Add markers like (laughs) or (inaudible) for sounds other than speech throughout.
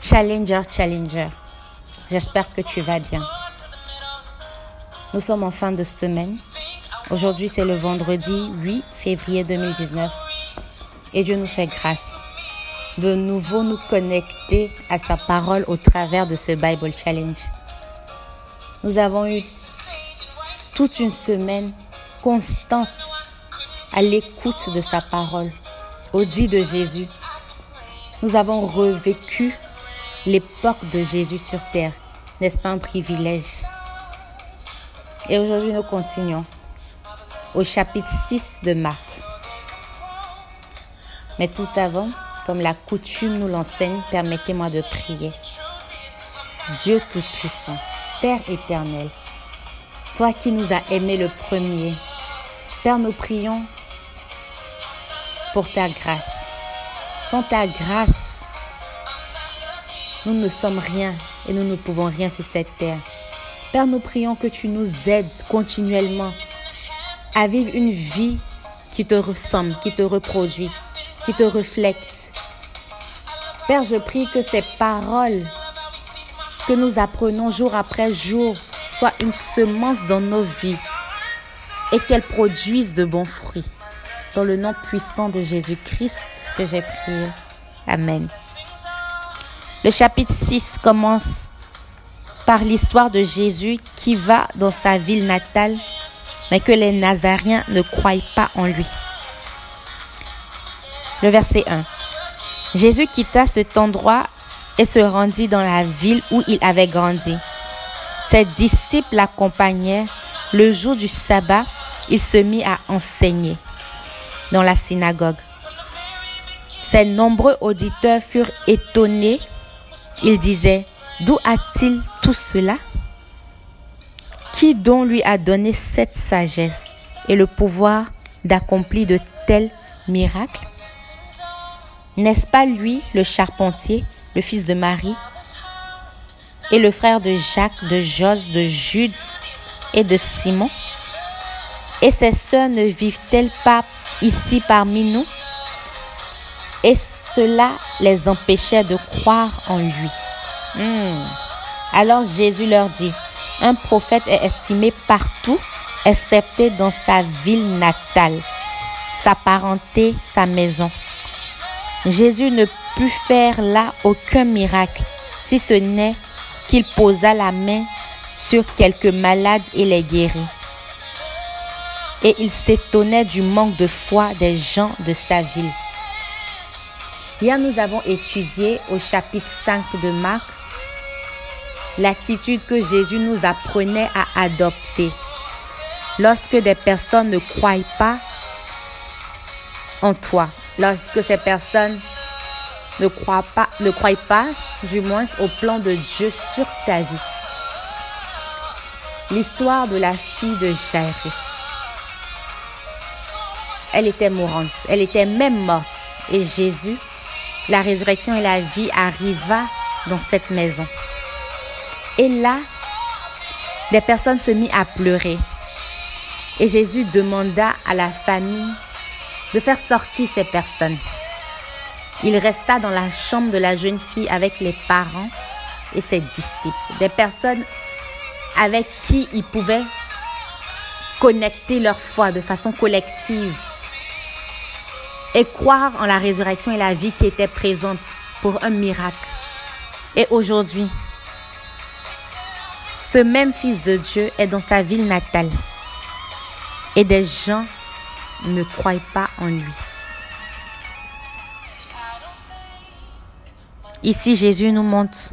Challenger, Challenger, j'espère que tu vas bien. Nous sommes en fin de semaine. Aujourd'hui, c'est le vendredi 8 février 2019. Et Dieu nous fait grâce de nouveau nous connecter à sa parole au travers de ce Bible Challenge. Nous avons eu toute une semaine constante à l'écoute de sa parole, au dit de Jésus. Nous avons revécu l'époque de Jésus sur terre. N'est-ce pas un privilège? Et aujourd'hui, nous continuons au chapitre 6 de Marc. Mais tout avant, comme la coutume nous l'enseigne, permettez-moi de prier. Dieu Tout-Puissant, Père éternel, toi qui nous as aimés le premier, Père, nous prions pour ta grâce. Sans ta grâce, nous ne sommes rien et nous ne pouvons rien sur cette terre. Père, nous prions que tu nous aides continuellement à vivre une vie qui te ressemble, qui te reproduit, qui te reflète. Père, je prie que ces paroles que nous apprenons jour après jour soient une semence dans nos vies et qu'elles produisent de bons fruits. Dans le nom puissant de Jésus-Christ que j'ai prié. Amen. Le chapitre 6 commence par l'histoire de Jésus qui va dans sa ville natale, mais que les Nazaréens ne croient pas en lui. Le verset 1. Jésus quitta cet endroit et se rendit dans la ville où il avait grandi. Ses disciples l'accompagnaient. Le jour du sabbat, il se mit à enseigner dans la synagogue. Ses nombreux auditeurs furent étonnés. Il disait, D'où a-t-il tout cela? Qui donc lui a donné cette sagesse et le pouvoir d'accomplir de tels miracles? N'est-ce pas lui, le charpentier, le fils de Marie, et le frère de Jacques, de Jos, de Jude et de Simon? Et ses sœurs ne vivent-elles pas ici parmi nous Et cela les empêchait de croire en lui. Hmm. Alors Jésus leur dit, un prophète est estimé partout, excepté dans sa ville natale, sa parenté, sa maison. Jésus ne put faire là aucun miracle, si ce n'est qu'il posa la main sur quelques malades et les guérit. Et il s'étonnait du manque de foi des gens de sa ville. Hier, nous avons étudié au chapitre 5 de Marc l'attitude que Jésus nous apprenait à adopter. Lorsque des personnes ne croient pas en toi, lorsque ces personnes ne croient pas, ne croient pas, du moins au plan de Dieu sur ta vie. L'histoire de la fille de Jairus. Elle était mourante, elle était même morte. Et Jésus la résurrection et la vie arriva dans cette maison. Et là, des personnes se mirent à pleurer. Et Jésus demanda à la famille de faire sortir ces personnes. Il resta dans la chambre de la jeune fille avec les parents et ses disciples, des personnes avec qui il pouvait connecter leur foi de façon collective et croire en la résurrection et la vie qui était présente pour un miracle. Et aujourd'hui, ce même Fils de Dieu est dans sa ville natale et des gens ne croient pas en lui. Ici, Jésus nous montre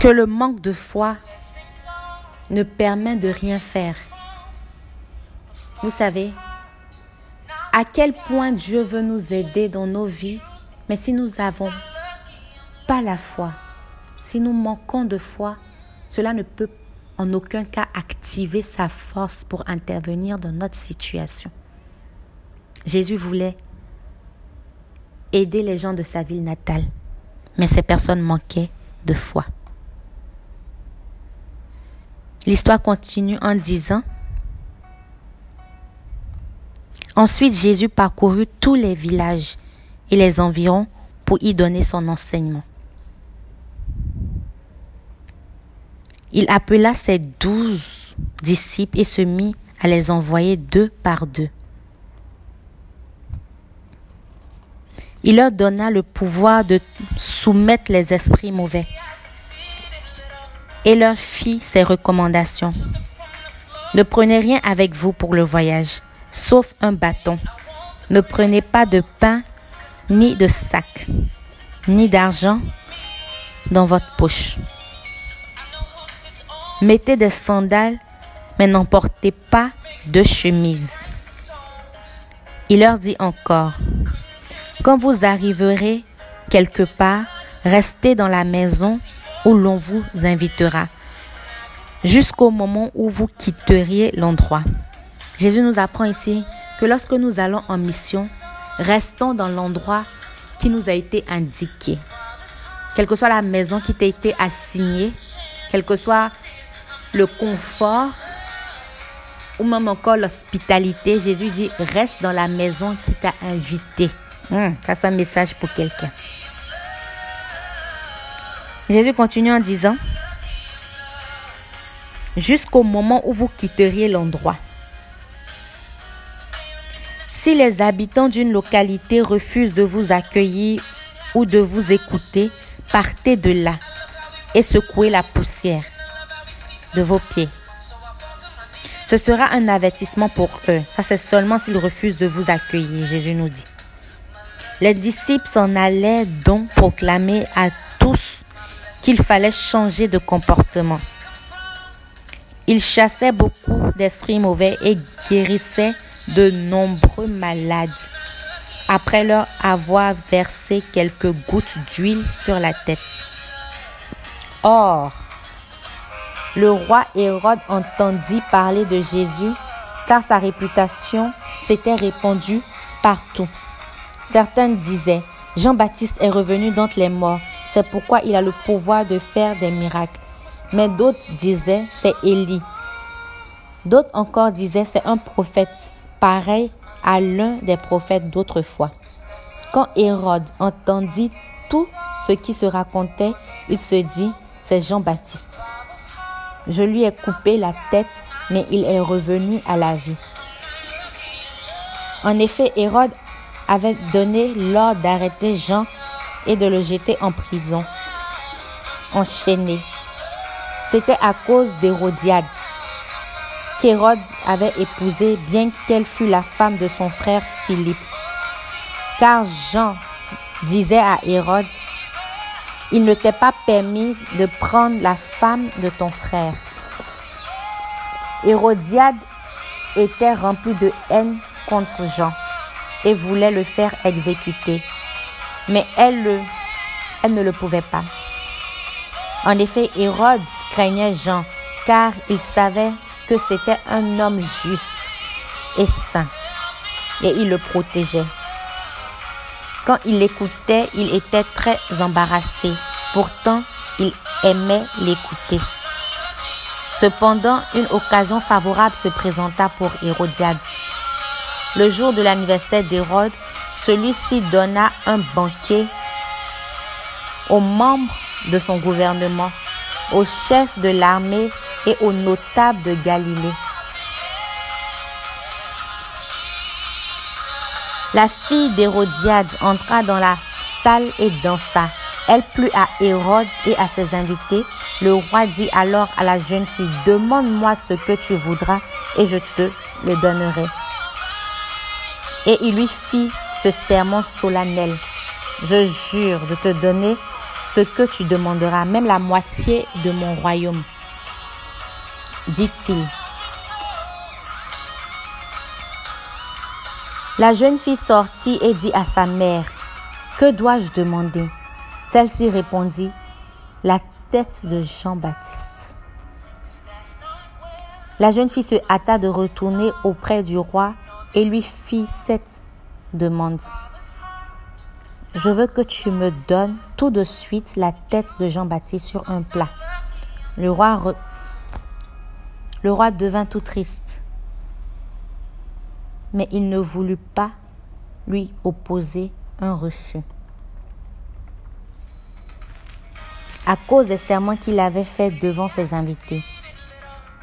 que le manque de foi ne permet de rien faire. Vous savez, à quel point Dieu veut nous aider dans nos vies, mais si nous n'avons pas la foi, si nous manquons de foi, cela ne peut en aucun cas activer sa force pour intervenir dans notre situation. Jésus voulait aider les gens de sa ville natale, mais ces personnes manquaient de foi. L'histoire continue en disant, Ensuite Jésus parcourut tous les villages et les environs pour y donner son enseignement. Il appela ses douze disciples et se mit à les envoyer deux par deux. Il leur donna le pouvoir de soumettre les esprits mauvais et leur fit ses recommandations. Ne prenez rien avec vous pour le voyage, sauf un bâton. Ne prenez pas de pain, ni de sac, ni d'argent dans votre poche. Mettez des sandales, mais n'emportez pas de chemise. Il leur dit encore, quand vous arriverez quelque part, restez dans la maison où l'on vous invitera, jusqu'au moment où vous quitteriez l'endroit. Jésus nous apprend ici que lorsque nous allons en mission, restons dans l'endroit qui nous a été indiqué. Quelle que soit la maison qui t'a été assignée, quel que soit le confort ou même encore l'hospitalité, Jésus dit, reste dans la maison qui t'a invité. Hmm, ça, c'est un message pour quelqu'un. Jésus continue en disant, jusqu'au moment où vous quitteriez l'endroit. Si les habitants d'une localité refusent de vous accueillir ou de vous écouter, partez de là et secouez la poussière de vos pieds. Ce sera un avertissement pour eux. Ça, c'est seulement s'ils refusent de vous accueillir, Jésus nous dit. Les disciples s'en allaient donc proclamer à tous qu'il fallait changer de comportement. Ils chassaient beaucoup d'esprits mauvais et guérissaient de nombreux malades après leur avoir versé quelques gouttes d'huile sur la tête. Or, le roi Hérode entendit parler de Jésus car sa réputation s'était répandue partout. Certains disaient, Jean-Baptiste est revenu d'entre les morts, c'est pourquoi il a le pouvoir de faire des miracles. Mais d'autres disaient, c'est Élie. D'autres encore disaient, c'est un prophète, pareil à l'un des prophètes d'autrefois. Quand Hérode entendit tout ce qui se racontait, il se dit, c'est Jean-Baptiste. Je lui ai coupé la tête, mais il est revenu à la vie. En effet, Hérode avait donné l'ordre d'arrêter Jean et de le jeter en prison, enchaîné. C'était à cause d'Hérodiade qu'Hérode avait épousé, bien qu'elle fût la femme de son frère Philippe. Car Jean disait à Hérode, il ne t'est pas permis de prendre la femme de ton frère. Hérodiade était remplie de haine contre Jean et voulait le faire exécuter. Mais elle, elle ne le pouvait pas. En effet, Hérode craignait Jean car il savait c'était un homme juste et saint et il le protégeait. Quand il l'écoutait, il était très embarrassé. Pourtant, il aimait l'écouter. Cependant, une occasion favorable se présenta pour Hérodiade. Le jour de l'anniversaire d'Hérode, celui-ci donna un banquet aux membres de son gouvernement, aux chefs de l'armée et aux notables de Galilée. La fille d'Hérodiade entra dans la salle et dansa. Elle plut à Hérode et à ses invités. Le roi dit alors à la jeune fille, demande-moi ce que tu voudras et je te le donnerai. Et il lui fit ce serment solennel. Je jure de te donner ce que tu demanderas, même la moitié de mon royaume, dit-il. La jeune fille sortit et dit à sa mère, Que dois-je demander? Celle-ci répondit, La tête de Jean-Baptiste. La jeune fille se hâta de retourner auprès du roi et lui fit cette demande. Je veux que tu me donnes tout de suite la tête de Jean-Baptiste sur un plat. Le roi, le roi devint tout triste mais il ne voulut pas lui opposer un refus. à cause des serments qu'il avait faits devant ses invités.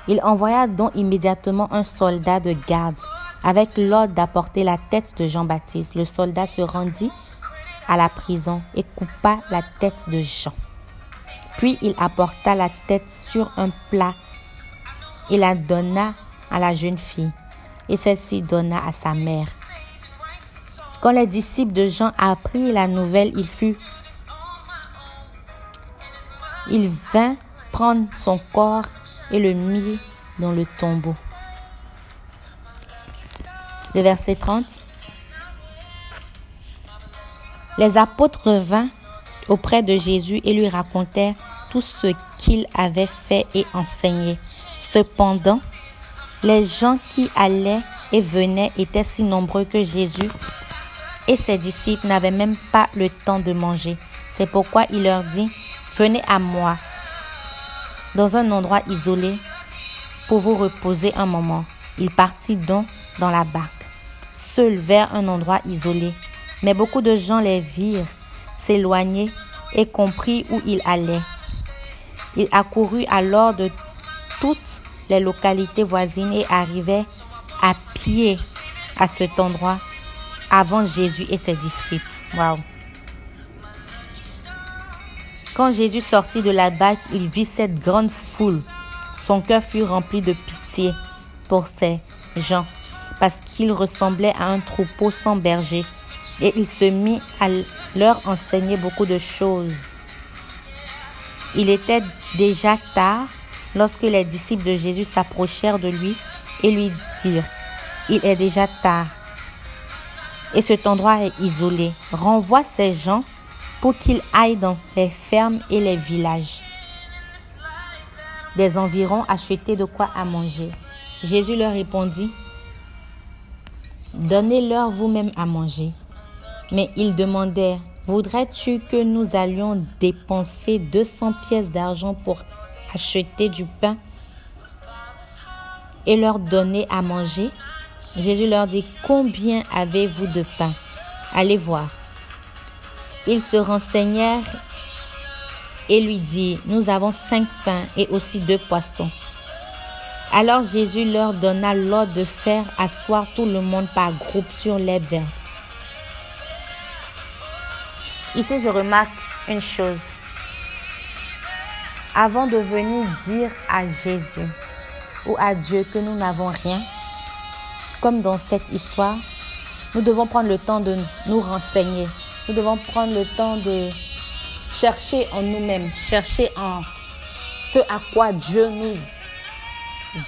Il envoya donc immédiatement un soldat de garde avec l'ordre d'apporter la tête de Jean-Baptiste. Le soldat se rendit à la prison et coupa la tête de Jean. Puis il apporta la tête sur un plat et la donna à la jeune fille, et celle-ci donna à sa mère. Quand les disciples de Jean apprirent la nouvelle, il fut il vint prendre son corps et le mit dans le tombeau. Le verset 30. Les apôtres vinrent auprès de Jésus et lui racontèrent tout ce qu'il avait fait et enseigné. Cependant, les gens qui allaient et venaient étaient si nombreux que Jésus et ses disciples n'avaient même pas le temps de manger. C'est pourquoi il leur dit, venez à moi dans un endroit isolé pour vous reposer un moment. Il partit donc dans la barque, seul vers un endroit isolé. Mais beaucoup de gens les virent s'éloigner et comprit où il allait. Il accourut alors de toutes les localités voisines et arrivait à pied à cet endroit avant Jésus et ses disciples. Wow. Quand Jésus sortit de la barque, il vit cette grande foule. Son cœur fut rempli de pitié pour ces gens, parce qu'ils ressemblaient à un troupeau sans berger, et il se mit à leur enseigner beaucoup de choses. Il était déjà tard lorsque les disciples de Jésus s'approchèrent de lui et lui dirent, Il est déjà tard, et cet endroit est isolé. Renvoie ces gens pour qu'ils aillent dans les fermes et les villages des environs acheter de quoi à manger. Jésus leur répondit, Donnez-leur vous-même à manger. Mais ils demandèrent, Voudrais-tu que nous allions dépenser 200 pièces d'argent pour acheter du pain et leur donner à manger Jésus leur dit, Combien avez-vous de pain? Allez voir. Ils se renseignèrent et lui dit, Nous avons cinq pains et aussi deux poissons. Alors Jésus leur donna l'ordre de faire asseoir tout le monde par groupe sur l'herbe verte. Ici, je remarque une chose. Avant de venir dire à Jésus ou à Dieu que nous n'avons rien, comme dans cette histoire, nous devons prendre le temps de nous renseigner. Nous devons prendre le temps de chercher en nous-mêmes, chercher en ce à quoi Dieu nous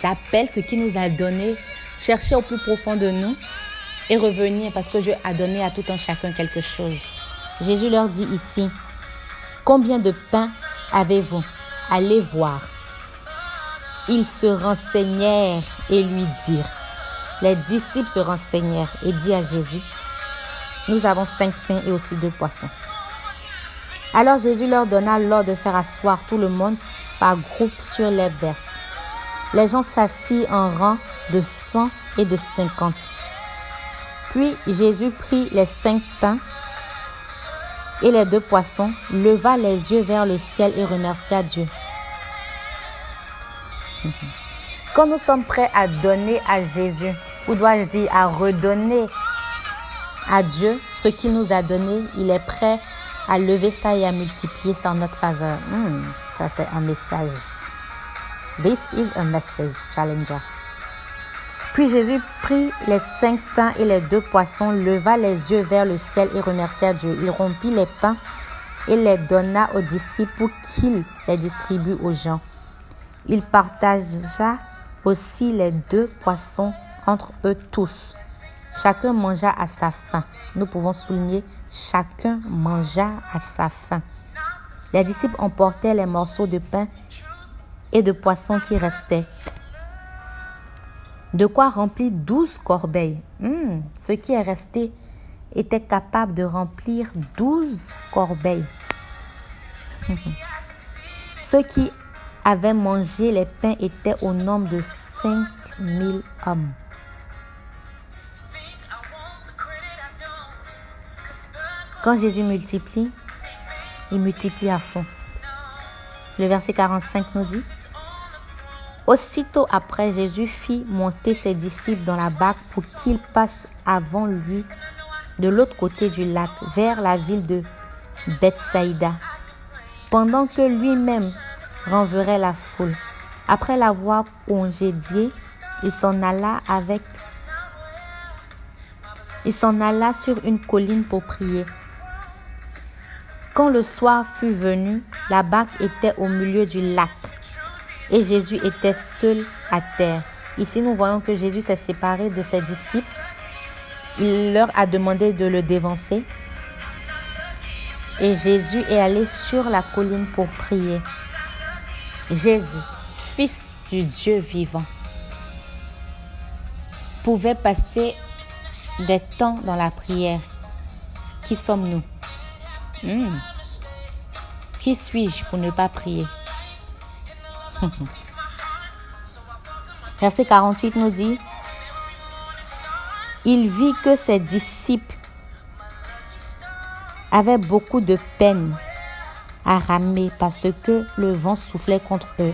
appelle, ce qu'il nous a donné, chercher au plus profond de nous et revenir parce que Dieu a donné à tout un chacun quelque chose. Jésus leur dit ici, combien de pain avez-vous? Allez voir. Ils se renseignèrent et lui dirent. Les disciples se renseignèrent et dit à Jésus, nous avons cinq pains et aussi deux poissons. Alors Jésus leur donna l'ordre de faire asseoir tout le monde par groupe sur les vertes. Les gens s'assirent en rang de cent et de cinquante. Puis Jésus prit les cinq pains et les deux poissons, leva les yeux vers le ciel et remercia Dieu. (laughs) Quand nous sommes prêts à donner à Jésus, ou dois-je dire à redonner à Dieu ce qu'il nous a donné, il est prêt à lever ça et à multiplier ça en notre faveur. Hmm, ça, c'est un message. This is a message, challenger. Puis Jésus prit les cinq pains et les deux poissons, leva les yeux vers le ciel et remercia Dieu. Il rompit les pains et les donna aux disciples pour qu'ils les distribuent aux gens. Il partagea aussi les deux poissons entre eux tous. Chacun mangea à sa faim. Nous pouvons souligner, chacun mangea à sa faim. Les disciples emportaient les morceaux de pain et de poisson qui restaient. De quoi remplir douze corbeilles. Hmm, ce qui est resté était capable de remplir douze corbeilles. (laughs) Ceux qui avaient mangé les pains étaient au nombre de cinq mille hommes. Quand Jésus multiplie, il multiplie à fond. Le verset 45 nous dit, Aussitôt après, Jésus fit monter ses disciples dans la barque pour qu'ils passent avant lui de l'autre côté du lac, vers la ville de Bethsaïda, pendant que lui-même renverrait la foule. Après l'avoir congédié, il s'en alla avec il s'en alla sur une colline pour prier. Quand le soir fut venu, la barque était au milieu du lac et Jésus était seul à terre. Ici, nous voyons que Jésus s'est séparé de ses disciples. Il leur a demandé de le dévancer. Et Jésus est allé sur la colline pour prier. Jésus, fils du Dieu vivant, pouvait passer des temps dans la prière. Qui sommes-nous? Hmm. Qui suis-je pour ne pas prier? (laughs) Verset 48 nous dit, il vit que ses disciples avaient beaucoup de peine à ramer parce que le vent soufflait contre eux.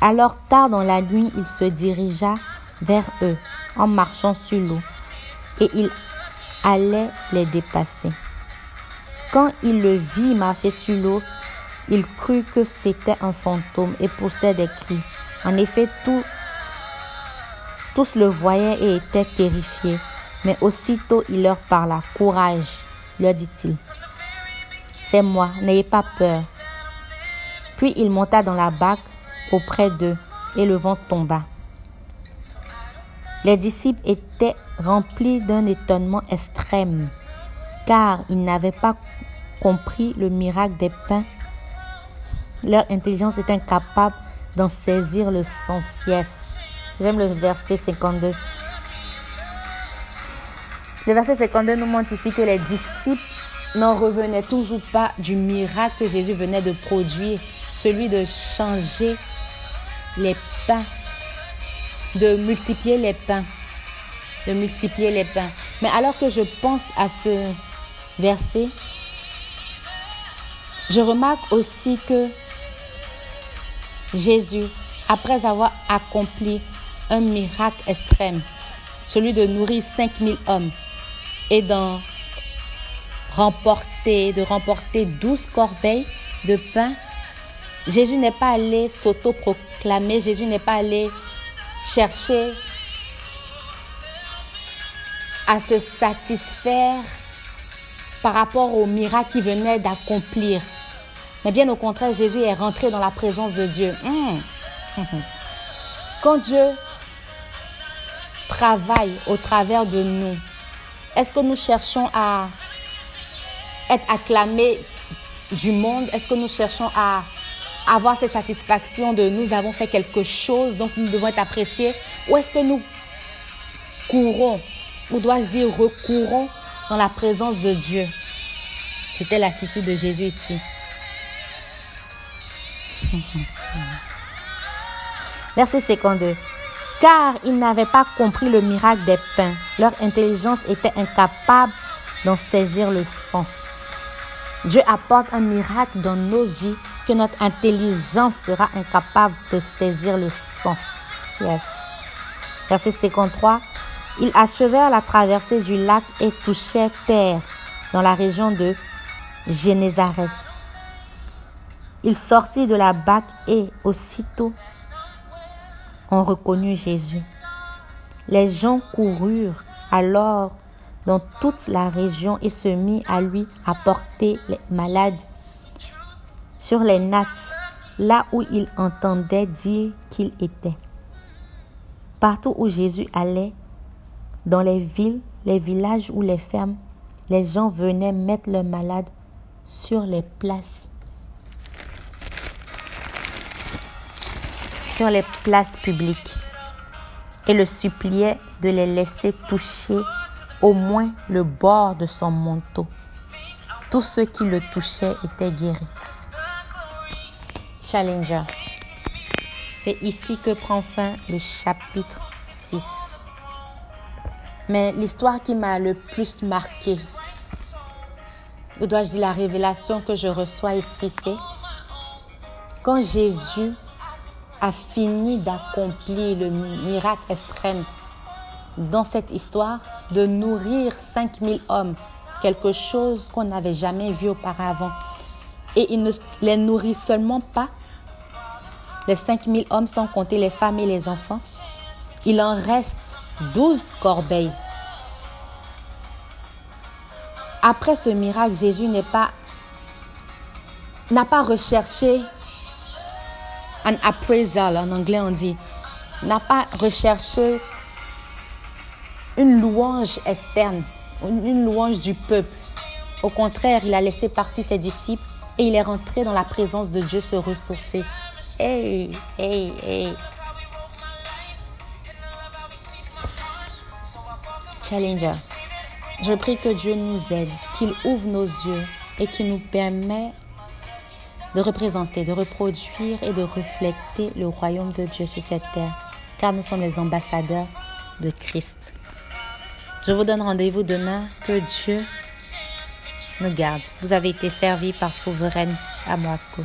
Alors tard dans la nuit, il se dirigea vers eux en marchant sur l'eau et il allait les dépasser. Quand il le vit marcher sur l'eau, il crut que c'était un fantôme et poussait des cris. En effet, tous le voyaient et étaient terrifiés. Mais aussitôt il leur parla. Courage, leur dit-il. C'est moi, n'ayez pas peur. Puis il monta dans la barque auprès d'eux et le vent tomba. Les disciples étaient remplis d'un étonnement extrême, car ils n'avaient pas compris le miracle des pains leur intelligence est incapable d'en saisir le sens. Yes. J'aime le verset 52. Le verset 52 nous montre ici que les disciples n'en revenaient toujours pas du miracle que Jésus venait de produire, celui de changer les pains, de multiplier les pains, de multiplier les pains. Mais alors que je pense à ce verset, je remarque aussi que Jésus, après avoir accompli un miracle extrême, celui de nourrir 5000 hommes et d'en remporter, de remporter 12 corbeilles de pain, Jésus n'est pas allé s'auto-proclamer, Jésus n'est pas allé chercher à se satisfaire par rapport au miracle qu'il venait d'accomplir. Mais bien au contraire, Jésus est rentré dans la présence de Dieu. Hmm. (laughs) Quand Dieu travaille au travers de nous, est-ce que nous cherchons à être acclamés du monde? Est-ce que nous cherchons à avoir cette satisfaction de nous avons fait quelque chose, donc nous devons être appréciés? Ou est-ce que nous courons, ou dois-je dire recourons dans la présence de Dieu? C'était l'attitude de Jésus ici. (laughs) Verset 52. Car ils n'avaient pas compris le miracle des pains. Leur intelligence était incapable d'en saisir le sens. Dieu apporte un miracle dans nos vies que notre intelligence sera incapable de saisir le sens. Yes. Verset 53. Ils achevèrent la traversée du lac et touchèrent terre dans la région de Génézareth. Il sortit de la barque et aussitôt on reconnut Jésus. Les gens coururent alors dans toute la région et se mit à lui apporter les malades sur les nattes, là où il entendait dire qu'il était. Partout où Jésus allait, dans les villes, les villages ou les fermes, les gens venaient mettre leurs malades sur les places sur les places publiques et le suppliait de les laisser toucher au moins le bord de son manteau. Tous ceux qui le touchaient étaient guéris. Challenger. C'est ici que prend fin le chapitre 6. Mais l'histoire qui m'a le plus marqué, ou dois-je dire la révélation que je reçois ici, c'est quand Jésus a fini d'accomplir le miracle extrême dans cette histoire, de nourrir 5000 hommes, quelque chose qu'on n'avait jamais vu auparavant. Et il ne les nourrit seulement pas, les 5000 hommes sans compter les femmes et les enfants. Il en reste 12 corbeilles. Après ce miracle, Jésus n'est pas n'a pas recherché un appraisal, en anglais on dit, n'a pas recherché une louange externe, une louange du peuple. Au contraire, il a laissé partir ses disciples et il est rentré dans la présence de Dieu se ressourcer. Hey, hey, hey. Challenger, je prie que Dieu nous aide, qu'il ouvre nos yeux et qu'il nous permet de représenter, de reproduire et de refléter le royaume de Dieu sur cette terre, car nous sommes les ambassadeurs de Christ. Je vous donne rendez-vous demain. Que Dieu nous garde. Vous avez été servi par Souveraine Amoako.